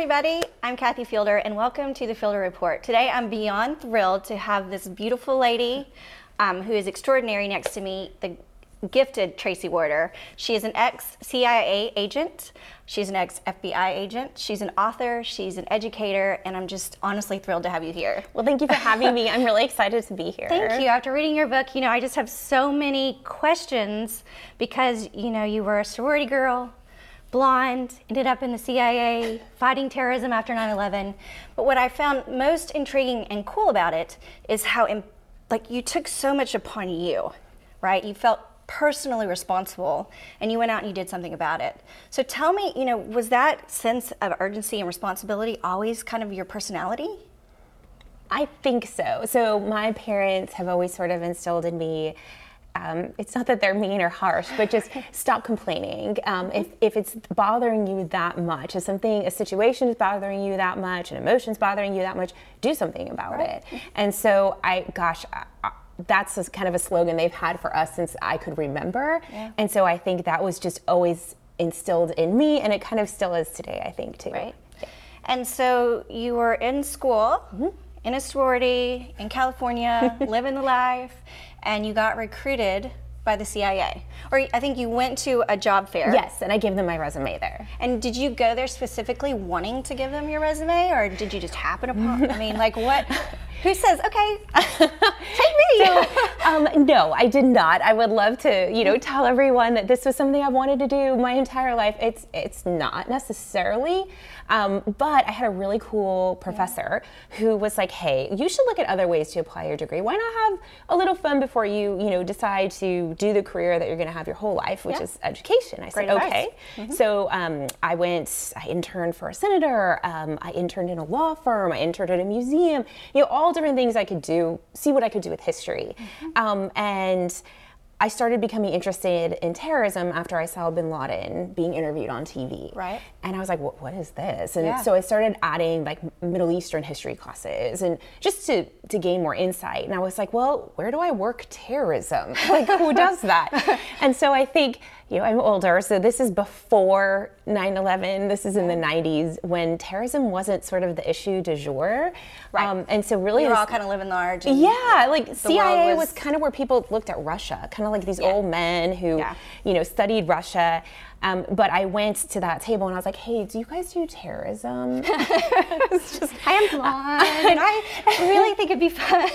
everybody. I'm Kathy Fielder, and welcome to the Fielder Report. Today, I'm beyond thrilled to have this beautiful lady um, who is extraordinary next to me, the gifted Tracy Walder. She is an ex CIA agent, she's an ex FBI agent, she's an author, she's an educator, and I'm just honestly thrilled to have you here. Well, thank you for having me. I'm really excited to be here. Thank you. After reading your book, you know, I just have so many questions because, you know, you were a sorority girl, blonde, ended up in the CIA, fighting terrorism after 9 11. But what I found most intriguing and cool about it is how, like, you took so much upon you, right? You felt personally responsible and you went out and you did something about it. So tell me, you know, was that sense of urgency and responsibility always kind of your personality? I think so. So my parents have always sort of instilled in me. Um, it's not that they're mean or harsh, but just stop complaining. Um, if, if it's bothering you that much, if something, a situation is bothering you that much, an emotion's bothering you that much, do something about right. it. And so I, gosh, I, that's a, kind of a slogan they've had for us since I could remember. Yeah. And so I think that was just always instilled in me, and it kind of still is today, I think, too. Right. Yeah. And so you were in school, mm-hmm. in a sorority in California, living the life, and you got recruited by the CIA. Or I think you went to a job fair. Yes, and I gave them my resume there. And did you go there specifically wanting to give them your resume, or did you just happen upon? I mean, like what? Who says, okay, take me? So, um, no, I did not. I would love to, you know, tell everyone that this was something I wanted to do my entire life. It's it's not necessarily, um, but I had a really cool professor who was like, hey, you should look at other ways to apply your degree. Why not have a little fun before you, you know, decide to do the career that you're going to have your whole life, which yeah. is education. I Great said, advice. okay. Mm-hmm. So um, I went, I interned for a senator. Um, I interned in a law firm. I interned at a museum. You know, all all different things I could do, see what I could do with history. Mm-hmm. Um, and I started becoming interested in terrorism after I saw bin Laden being interviewed on TV. Right. And I was like, what, what is this? And yeah. so I started adding like Middle Eastern history classes and just to, to gain more insight. And I was like, well, where do I work terrorism? Like, who does that? and so I think, you know, I'm older, so this is before 9 11. This is in the 90s when terrorism wasn't sort of the issue du jour. Right. Um, and so really, we were all kind of living large. yeah, like CIA was, was, kind of where people looked at Russia, kind of like these yeah. old men who, yeah. you know, studied Russia. Um, but I went to that table and I was like, "Hey, do you guys do terrorism?" just, I am blonde, and I really think it'd be fun.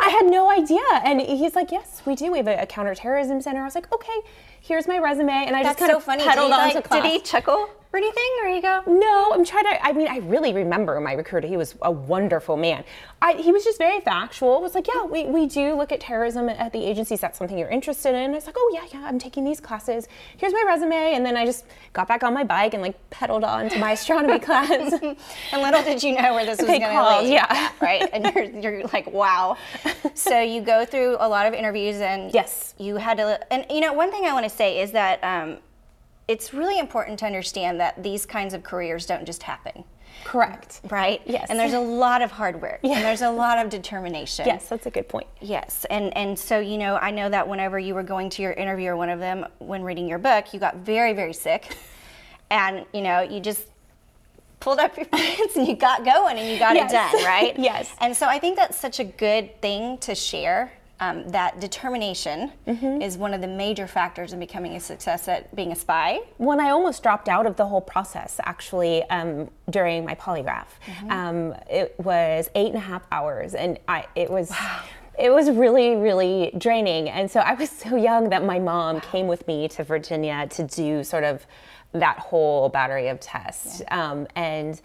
I had no idea, and he's like, "Yes, we do. We have a, a counterterrorism center." I was like, "Okay, here's my resume," and I That's just kind so of funny. pedaled did on he, to class. Did he chuckle? Or anything, or you go? No, I'm trying to. I mean, I really remember my recruiter. He was a wonderful man. I, he was just very factual. Was like, yeah, we, we do look at terrorism at the agencies. That's something you're interested in. I was like, oh yeah, yeah, I'm taking these classes. Here's my resume, and then I just got back on my bike and like pedaled on to my astronomy class. and little did you know where this was going to lead. Yeah, right. And you're you're like, wow. so you go through a lot of interviews, and yes, you had to. And you know, one thing I want to say is that. Um, it's really important to understand that these kinds of careers don't just happen. Correct. Right? Yes. And there's a lot of hard work. Yeah. And there's a lot of determination. Yes, that's a good point. Yes. And and so, you know, I know that whenever you were going to your interview or one of them when reading your book, you got very, very sick. And, you know, you just pulled up your pants and you got going and you got yes. it done, right? yes. And so I think that's such a good thing to share um, that determination mm-hmm. is one of the major factors in becoming a success at being a spy. When I almost dropped out of the whole process, actually, um, during my polygraph, mm-hmm. um, it was eight and a half hours, and I it was. Wow. It was really, really draining. And so I was so young that my mom came with me to Virginia to do sort of that whole battery of tests. Yeah. Um, and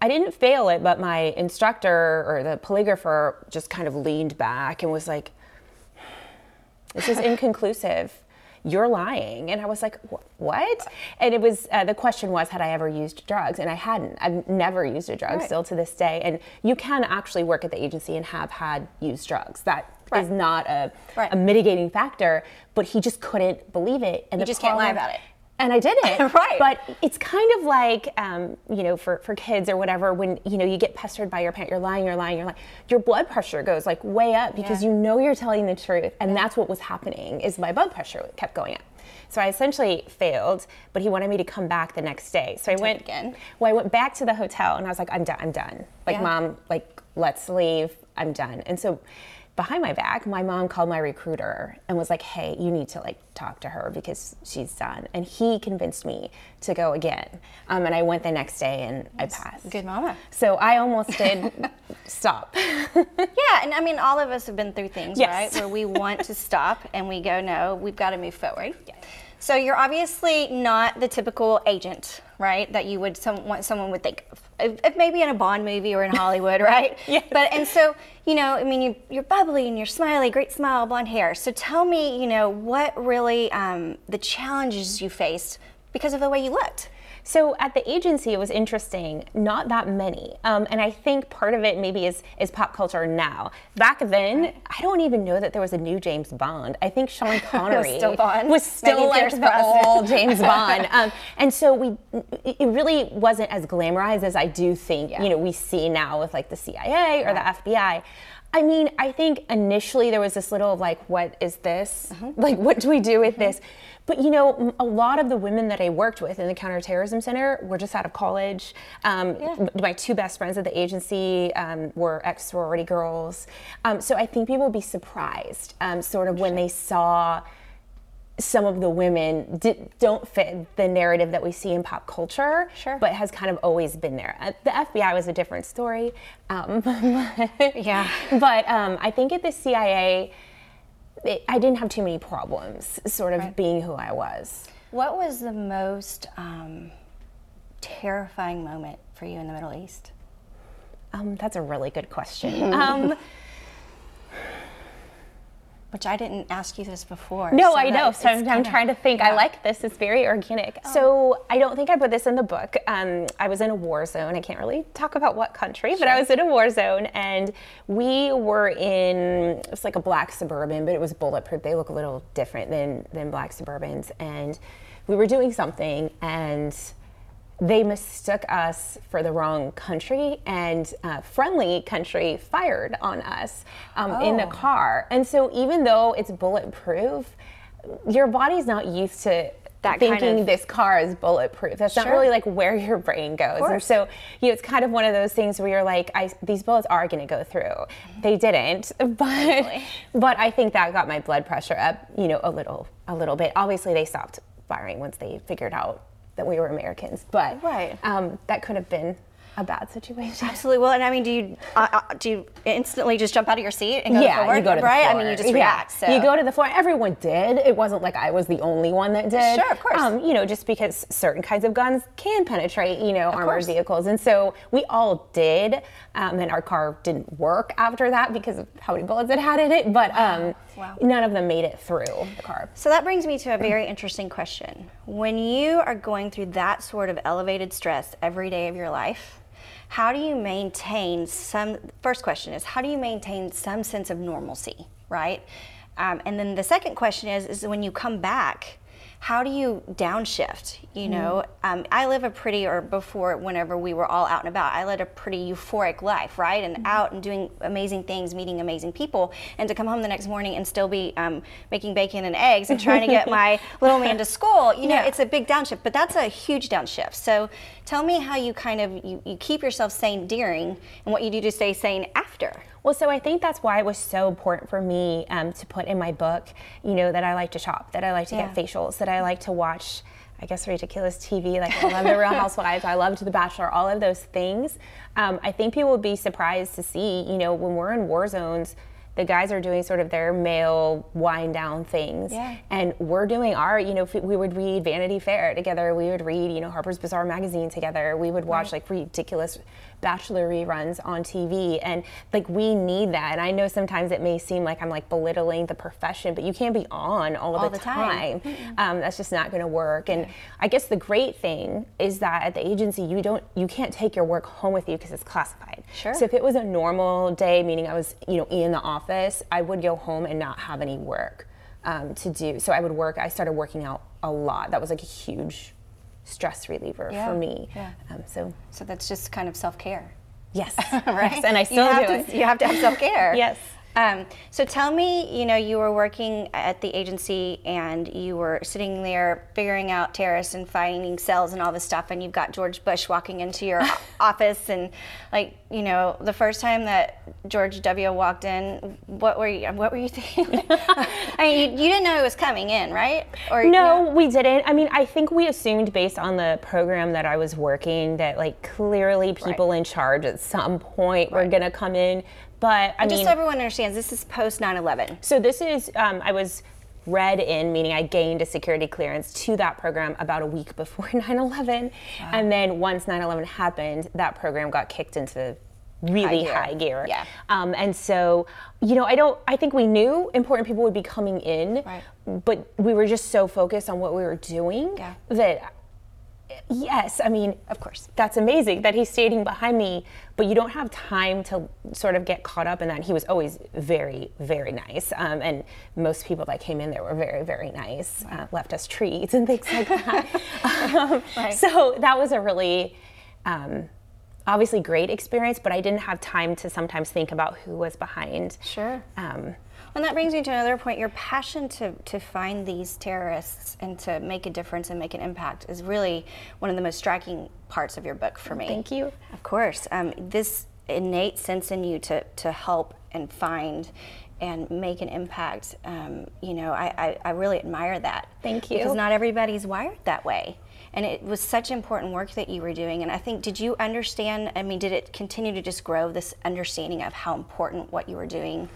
I didn't fail it, but my instructor or the polygrapher just kind of leaned back and was like, this is inconclusive. You're lying. And I was like, what? And it was, uh, the question was, had I ever used drugs? And I hadn't. I've never used a drug right. still to this day. And you can actually work at the agency and have had used drugs. That right. is not a, right. a mitigating factor, but he just couldn't believe it. And you just problem, can't lie about it and I did it. right. But it's kind of like, um, you know, for, for kids or whatever, when, you know, you get pestered by your parent, you're lying, you're lying, you're lying. Your blood pressure goes like way up because yeah. you know you're telling the truth. And yeah. that's what was happening is my blood pressure kept going up. So I essentially failed, but he wanted me to come back the next day. So I went again. Well, I went back to the hotel and I was like, I'm done. I'm done. Like, Yeah. mom, like, let's leave. I'm done. And so behind my back, my mom called my recruiter and was like, hey, you need to like talk to her because she's done. And he convinced me to go again. Um, and I went the next day and I passed. Good mama. So I almost did stop. Yeah, and I mean, all of us have been through things, Yes. right? Where we want to stop and we go, no, we've got to move forward. So you're obviously not the typical agent, right? That you would some, want someone would think of. If, if maybe in a Bond movie or in Hollywood, right? Yes. But and so you know, I mean, you, you're bubbly and you're smiley, great smile, blonde hair. So tell me, you know, what really um, the challenges you faced because of the way you looked. So at the agency, it was interesting. Not that many, um, and I think part of it maybe is is pop culture now. Back then, I don't even know that there was a new James Bond. I think Sean Connery still Bond. was still like the Brosnan. old James Bond, um, and so we it really wasn't as glamorized as I do think Yeah. you know we see now with like the CIA or the FBI. I mean, I think initially there was this little of like, what is this? Mm-hmm. Like, what do we do with this? But you know, a lot of the women that I worked with in the counterterrorism center were just out of college. Um, m- My two best friends at the agency um, were ex sorority girls. Um, so I think people would be surprised, um, sort of, when they saw some of the women don't fit the narrative that we see in pop culture, Sure. but has kind of always been there. Uh, the FBI was a different story. Um, Yeah. But um, I think at the CIA, it, I didn't have too many problems sort of being who I was. What was the most um, terrifying moment for you in the Middle East? Um, that's a really good question. Which I didn't ask you this before. No, so I know. So I'm, I'm kinda- trying to think. I like this. It's very organic. So I don't think I put this in the book. Um, I was in a war zone. I can't really talk about what country, but I was in a war zone, and we were in. It's like a black suburban, but it was bulletproof. They look a little different than than black suburbans, and we were doing something, and they mistook us for the wrong country and uh, friendly country fired on us um, in the Oh. car. And so even though it's bulletproof your body's not used to That kind thinking of- this car is bulletproof. That's not really like where your brain goes. And so you know it's kind of one of those things where you're like I, these bullets are going to go through. They didn't but but i think that got my blood pressure up you know a little a little bit. Obviously they stopped firing once they figured out that we were americans but Right. um, that could have been a bad situation Absolutely. Well, and I mean, do you uh, uh, do you instantly just jump out of your seat and go yeah, forward? you go to the right? I floor. mean, you just Yeah. react. So You go to the floor. Everyone did. It wasn't like I was the only one that did. Sure, of course. Um, you know, just because certain kinds of guns can penetrate, you know, armored course. vehicles, and so we all did. Um, and our car didn't work after that because of how many bullets it had in it. But um, Wow. none of them made it through the car. So that brings me to a very interesting question. When you are going through that sort of elevated stress every day of your life, how do you maintain some? First question is how do you maintain some sense of normalcy, right? Um, and then the second question is is when you come back, how do you downshift? You know, um, I live a pretty, or before, whenever we were all out and about, I led a pretty euphoric life, right? And out and doing amazing things, meeting amazing people, and to come home the next morning and still be um, making bacon and eggs and trying to get my little man to school, you know, Yeah. it's a big downshift, but that's a huge downshift. So tell me how you kind of, you, you keep yourself sane during and what you do to stay sane after. Well, so I think that's why it was so important for me um, to put in my book, you know, that I like to shop, that I like to get facials, that I like to watch, I guess, ridiculous TV. Like I love The Real Housewives, I loved The Bachelor, all of those things. Um, I think people would be surprised to see, you know, when we're in war zones, the guys are doing sort of their male wind down things. Yeah. And we're doing our, you know, we would read Vanity Fair together. We would read, you know, Harper's Bazaar magazine together. We would watch like ridiculous Bachelor reruns on TV. And like we need that. And I know sometimes it may seem like I'm like belittling the profession, but you can't be on all, All the, the time. time. Um, that's just not going to work. And I guess the great thing is that at the agency, you don't, you can't take your work home with you because it's classified. Sure. So if it was a normal day, meaning I was, you know, in the office, I would go home and not have any work um, to do. So I would work. I started working out a lot. That was like a huge stress reliever Yeah, for me. yeah. Um, so So that's just kind of self care. yes, Right? yes, and I You still have do to, it. You have to have self care. Yes. Um, so tell me, you know, you were working at the agency and you were sitting there figuring out terrorists and finding cells and all this stuff, and you've got George Bush walking into your office, and like, you know, the first time that George W. walked in, what were you, what were you thinking? I mean, you, you, didn't know it was coming in, right? Or no, know? we didn't. I mean, I think we assumed based on the program that I was working that like clearly people right. in charge at some point right. were going to come in but I and mean, just so everyone understands, this is post 9/11. So this is um, I was read in, meaning I gained a security clearance to that program about a week before 9 11. Wow. And then once 9 11 happened, that program got kicked into really high gear. High gear. Yeah. Um, and so, you know, I don't, I think we knew important people would be coming in, right. but we were just so focused on what we were doing yeah. that Yes, I mean, of course, that's amazing that he's standing behind me, but you don't have time to sort of get caught up in that. He was always very, very nice. Um, and most people that came in there were very, very nice, uh, left us treats and things like that. um, right. So that was a really, um, obviously great experience, but I didn't have time to sometimes think about who was behind. Sure. Um, and that brings me to another point. Your passion to, to find these terrorists and to make a difference and make an impact is really one of the most striking parts of your book for me. Thank you. Of course. Um, this innate sense in you to, to help and find and make an impact, um, you know, I, I, I, really admire that. Thank you. Because not everybody's wired that way. And it was such important work that you were doing. And I think, did you understand? I mean, did it continue to just grow this understanding of how important what you were doing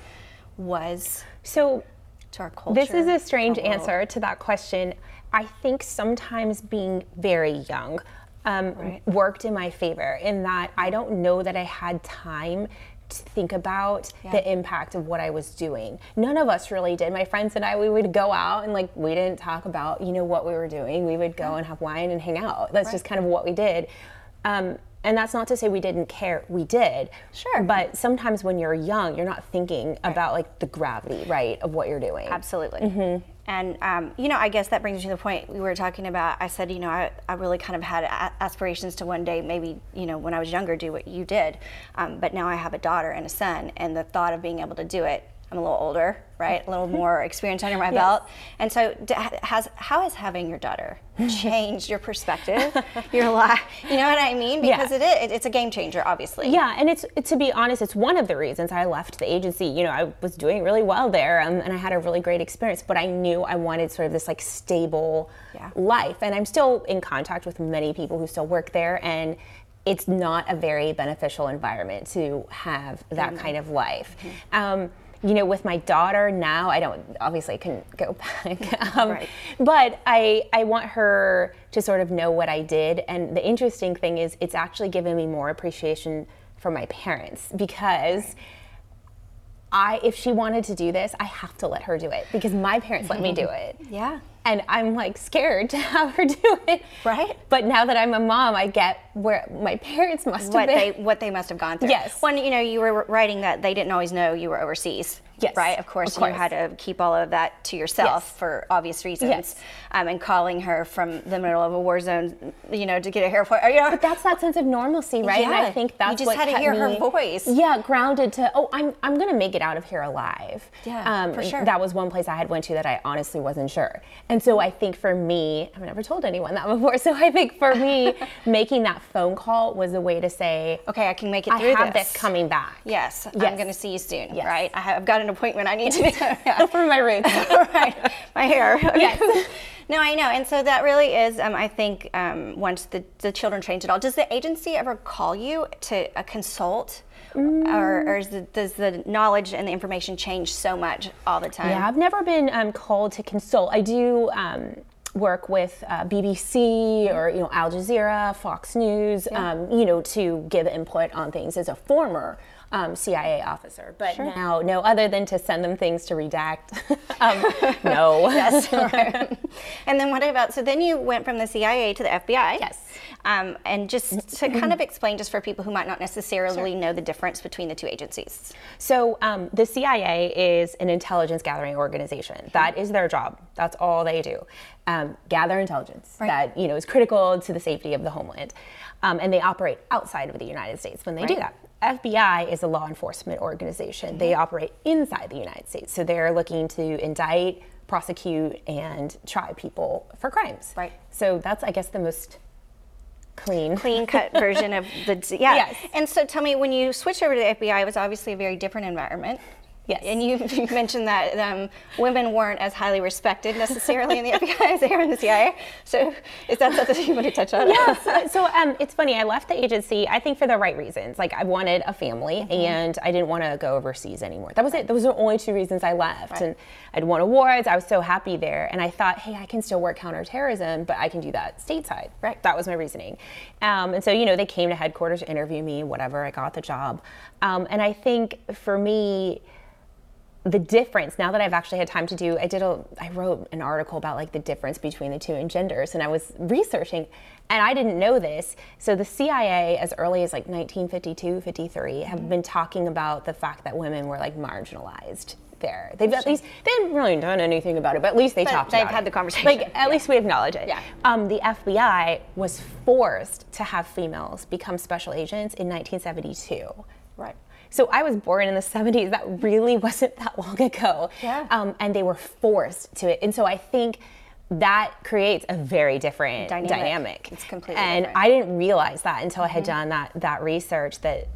was so to our culture? This is a strange answer to that question. I think sometimes being very young um, right. worked in my favor in that I don't know that I had time to think about yeah. the impact of what I was doing. None of us really did. My friends and I, we would go out and like we didn't talk about you know what we were doing. We would go yeah. and have wine and hang out. That's right. just kind of what we did. Um, and that's not to say we didn't care. We did. Sure. But sometimes when you're young, you're not thinking right. about like the gravity, right, of what you're doing. Absolutely. Mm-hmm. And um, you know, I guess that brings me to the point we were talking about. I said, you know, I, I really kind of had aspirations to one day, maybe, you know, when I was younger, do what you did. Um, but now I have a daughter and a son, and the thought of being able to do it I'm a little older, right? A little more experience under my yes. belt. And so, has how has having your daughter changed your perspective, your life? You know what I mean? Because yeah. it is. It's a game changer, obviously. Yeah, and it's to be honest, it's one of the reasons I left the agency. You know, I was doing really well there, um, and I had a really great experience. But I knew I wanted sort of this like stable yeah. life, and I'm still in contact with many people who still work there, and it's not a very beneficial environment to have that mm-hmm. kind of life. Mm-hmm. Um, you know, with my daughter now, I don't obviously can go back, um, right. but I I want her to sort of know what I did. And the interesting thing is, it's actually given me more appreciation for my parents because. I, if she wanted to do this, I have to let her do it because my parents let me do it. Yeah and I'm like scared to have her do it. Right. But now that I'm a mom, I get where my parents must what have been. They, what they must have gone through. Yes. When you know you were writing that they didn't always know you were overseas. Yes. Right. Of course, of course. you had to keep all of that to yourself yes. for obvious reasons. Yes. Um, and calling her from the middle of a war zone, you know, to get a hair point. You know. But that's that sense of normalcy, right? Yeah. And I think that's you just had to hear me, her voice. Yeah, grounded to oh, I'm I'm gonna make it out of here alive. Yeah, um, for sure. That was one place I had went to that I honestly wasn't sure, and so I think for me, I've never told anyone that before. So I think for me, making that phone call was a way to say, okay, I can make it through I have this. this coming back. Yes, yes. I'm going to see you soon. Yes. Right? I have got an appointment. I need to yeah. for my roots. right, my hair. Yes. No, I know. And so that really is, um, I think, um, once the, the children change it all, does the agency ever call you to uh, consult? Mm. Or, or the, does the knowledge and the information change so much all the time? Yeah, I've never been um, called to consult. I do um, work with uh, BBC or you know Al Jazeera, Fox News, yeah. um, you know, to give input on things as a former um, CIA officer. But sure. now, no other than to send them things to redact. um, no. yes. Right. and then what about? So then you went from the CIA to the FBI. Yes. Um, and just to kind of explain, just for people who might not necessarily sure. know the difference between the two agencies. So um, the CIA is an intelligence gathering organization. That is their job. That's all they do. Um, gather intelligence right. that you know is critical to the safety of the homeland, um, and they operate outside of the United States when they right. do that. FBI is a law enforcement organization. Mm-hmm. They operate inside the United States. So they're looking to indict, prosecute, and try people for crimes. Right. So that's, I guess, the most clean clean cut version of the yeah yes. and so tell me when you switched over to the fbi it was obviously a very different environment Yes. And you, you mentioned that um, women weren't as highly respected necessarily in the FBI as they are in the CIA. So is that something you want to touch on? Yes. so um, it's funny. I left the agency, I think, for the right reasons. Like I wanted a family mm-hmm. and I didn't want to go overseas anymore. That was it. Those were the only two reasons I left. Right. And I'd won awards. I was so happy there. And I thought, hey, I can still work counterterrorism, but I can do that stateside. Right. That was my reasoning. Um, and so, you know, they came to headquarters to interview me, whatever. I got the job. Um, and I think for me, the difference now that I've actually had time to do, I did a, I wrote an article about like the difference between the two in genders, and I was researching, and I didn't know this. So the CIA, as early as like 1952, 53, have mm-hmm. been talking about the fact that women were like marginalized there. They've at least they haven't really done anything about it, but at least they but talked. They've had it. the conversation. Like at yeah. least we acknowledge it. Yeah. Um, the FBI was forced to have females become special agents in 1972. Right. So I was born in the 70s. That really wasn't that long ago. Yeah. Um, and they were forced to it. And so I think that creates a very different dynamic. dynamic. It's completely different. And different. I didn't realize that until mm-hmm. I had mm-hmm. done that that research that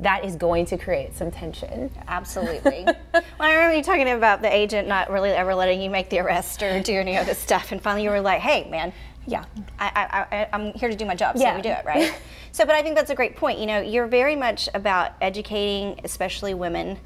that is going to create some tension. Absolutely. well, I remember you talking about the agent not really ever letting you make the arrest or do any of this stuff, and finally you were like, "Hey, man, yeah, I, I, I'm here to do my job, so yeah. we do it, right? so, but I think that's a great point. You know, you're very much about educating, especially women,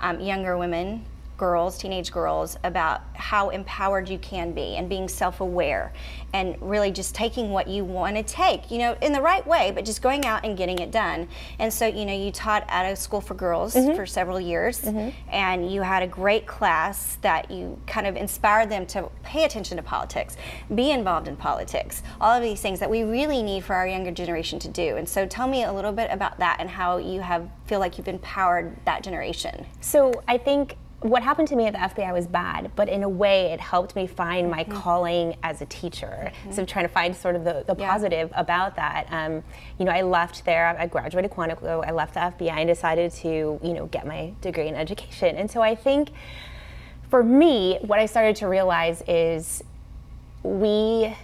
um, younger women, girls, teenage girls, about how empowered you can be and being self aware and really just taking what you want to take, you know, in the right way, but just going out and getting it done. And so, you know, you taught at a school for girls mm-hmm. for several years mm-hmm. and you had a great class that you kind of inspired them to pay attention to politics, be involved in politics, all of these things that we really need for our younger generation to do. And so, tell me a little bit about that and how you have feel like you've empowered that generation. So, I think what happened to me at the FBI was bad, but in a way it helped me find my mm-hmm. calling as a teacher. Mm-hmm. So trying to find sort of the, the yeah. positive about that. Um, you know, I left there, I graduated Quantico, I left the FBI and decided to, you know, get my degree in education. And so I think for me, what I started to realize is we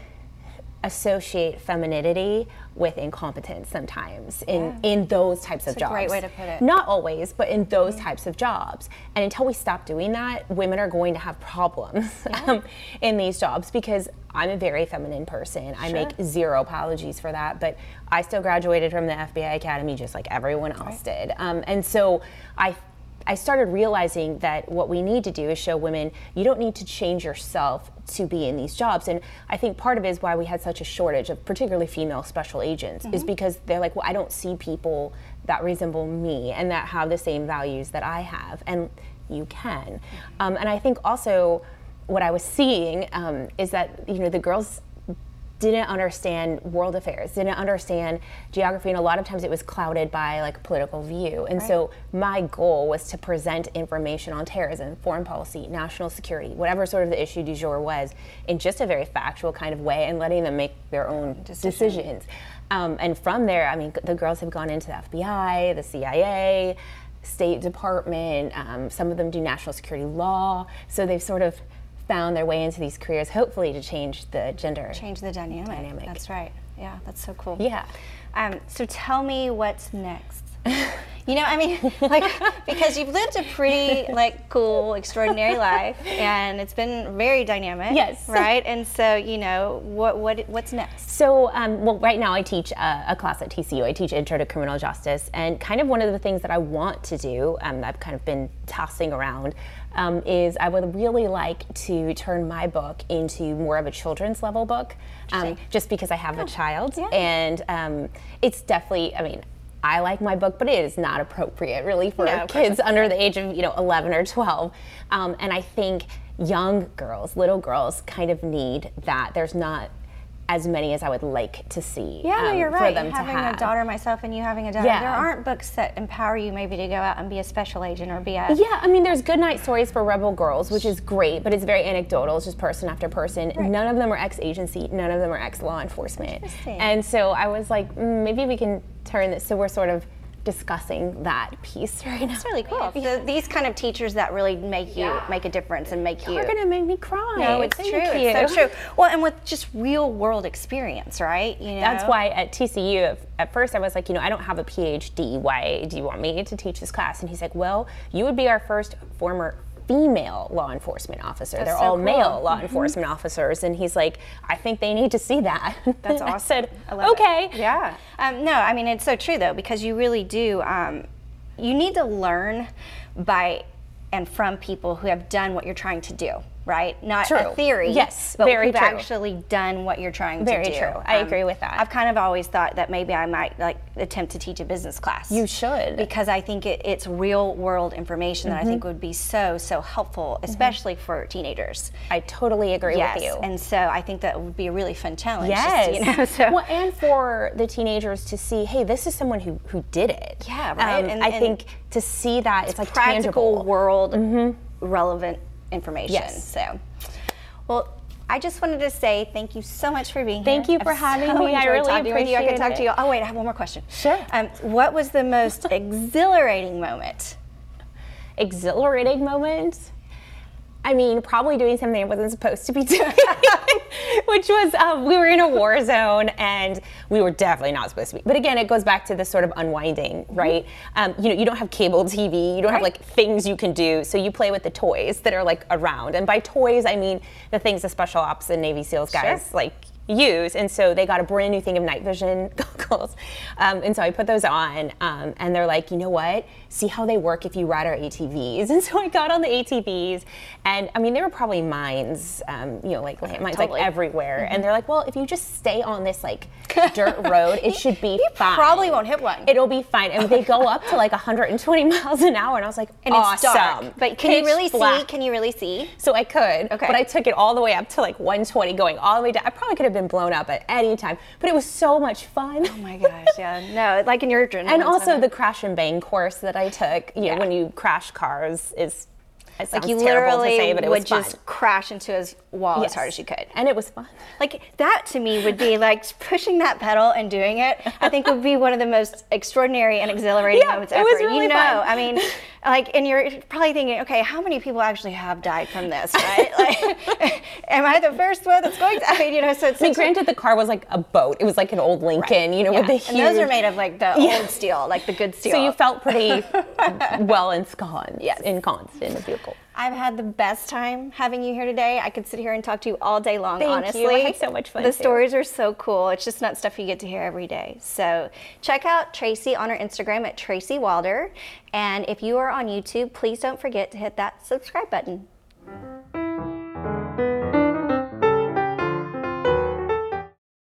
associate femininity with incompetence sometimes in, yeah. in those types That's of jobs. great way to put it. Not always, but in those mm-hmm. types of jobs. And until we stop doing that, women are going to have problems yeah. um, in these jobs because I'm a very feminine person. I make zero apologies for that, but I still graduated from the FBI Academy just like everyone else right. did. Um, and so I I started realizing that what we need to do is show women you don't need to change yourself to be in these jobs. And I think part of it is why we had such a shortage of particularly female special agents mm-hmm. is because they're like, well, I don't see people that resemble me and that have the same values that I have. And you can. Mm-hmm. Um, and I think also what I was seeing um, is that, you know, the girls didn't understand world affairs, didn't understand geography, and a lot of times it was clouded by like political view. And right. so my goal was to present information on terrorism, foreign policy, national security, whatever sort of the issue du jour was, in just a very factual kind of way, and letting them make their own Decision. decisions. Um, and from there, I mean, the girls have gone into the FBI, the CIA. State Department, um, some of them do national security law. So they've sort of found their way into these careers, hopefully to change the gender. Change the dynamic. dynamic. That's right. Yeah, that's so cool. Yeah. Um, so tell me what's next. you know, I mean, like because you've lived a pretty like cool, extraordinary life, and it's been very dynamic. Yes. Right. And so, you know, what what what's next? So, um, well, right now I teach a, a, class at TCU. I teach Intro to Criminal Justice, and kind of one of the things that I want to do, um, I've kind of been tossing around, um, is I would really like to turn my book into more of a children's level book, um, just because I have a child, yeah. and um, it's definitely, I mean, I like my book, but it is not appropriate really for no, kids under the age of you know 11 or 12. Um, and I think young girls, little girls, kind of need that. There's not as many as I would like to see. Yeah, um, no, you're right. For them having to have. a daughter myself and you having a daughter, yeah. there aren't books that empower you maybe to go out and be a special agent or be a. Yeah, I mean, there's good night stories for rebel girls, which is great, but it's very anecdotal. It's just person after person. Right. None of them are ex-agency. None of them are ex-law enforcement. And so I was like, mm, maybe we can turn this so we're sort of discussing that piece right now. It's really cool. So these kind of teachers that really make you make a difference and make you. You're gonna make me cry. No, it's Thank true. you. It's so true. Well, and with just real world experience, right? You know. That's why at TCU, at first I was like, you know, I don't have a PhD. Why do you want me to teach this class? And he's like, well, you would be our first former female law enforcement officer. They're so all cool. male law enforcement officers. And he's like, I think they need to see that. That's I awesome. said, I love it. okay. Yeah. Um, no, I mean it's so true though because you really do. Um, you need to learn by and from people who have done what you're trying to do, right? Not True. a theory. Yes, but very who've true. actually done what you're trying Very to do. Very true. I agree with that. I've kind of always thought that maybe I might like attempt to teach a business class. You should. because I think it, it's real world information that I Mm-hmm. think would be so so helpful, especially for teenagers. I totally agree Yes, with you. and so I think that would be a really fun challenge. Yes. just, you know, so Well, and for the teenagers to see, hey, this is someone who who did it. Yeah, right. Um, And- I and think to see that it's, like practical tangible. Mm-hmm. world relevant information. Yes. So, well. I just wanted to say thank you so much for being Thank here. Thank you for I've having so me. I really talking with you. I could appreciate talk to you. Oh wait, I have one more question. Sure. Um, what was the most exhilarating moment? exhilarating moment. I mean, probably doing something I wasn't supposed to be doing, which was um, we were in a war zone and we were definitely not supposed to be. But again, it goes back to this sort of unwinding, right? Um, you know, you don't have cable TV, you don't have like things you can do, so you play with the toys that are like around. And by toys, I mean the things the special ops and Navy SEALs guys Sure. like use. And so they got a brand new thing of night vision goggles. Um, and so I put those on, um, and they're like, you know what? See how they work if you ride our ATVs. And so I got on the ATVs, and I mean, there were probably mines, um, you know, like landmines Totally. like everywhere. And they're like, well, if you just stay on this like dirt road, it should be You fine. probably won't hit one. It'll be fine. And they go up to like 120 miles an hour, and I was like, and awesome. it's dark. But can you Pitch really see? Can you really see? So I could, Okay. but I took it all the way up to like 120, going all the way down. I probably could have been blown up at any time, but it was so much fun. Oh my gosh, yeah. No, like in your adrenaline. and also the crash and bang course that I took. You know, Yeah. when you crash cars is it like you terrible literally to say, but it would fun. just crash into his wall as hard as you could. and it was fun. Like that to me would be like pushing that pedal and doing it. I think would be one of the most extraordinary and exhilarating Yeah, moments it ever. was really you know, fun. I mean, like, and you're probably thinking, okay, how many people actually have died from this, right? like, am I the first one that's going to? I mean, you know, so it's I mean, granted, the car was like a boat. It was like an old Lincoln, right. you know, yeah. with the huge. and those are made of like the Yeah. old steel, like the good steel. So you felt pretty well ensconced, Yes. ensconced in the vehicle. I've had the best time having you here today. I could sit here and talk to you all day long, Thank you. honestly. I had so much fun, The too. stories are so cool. It's just not stuff you get to hear every day. So check out Tracy on her Instagram at Tracy Walder. And if you are on YouTube, please don't forget to hit that subscribe button.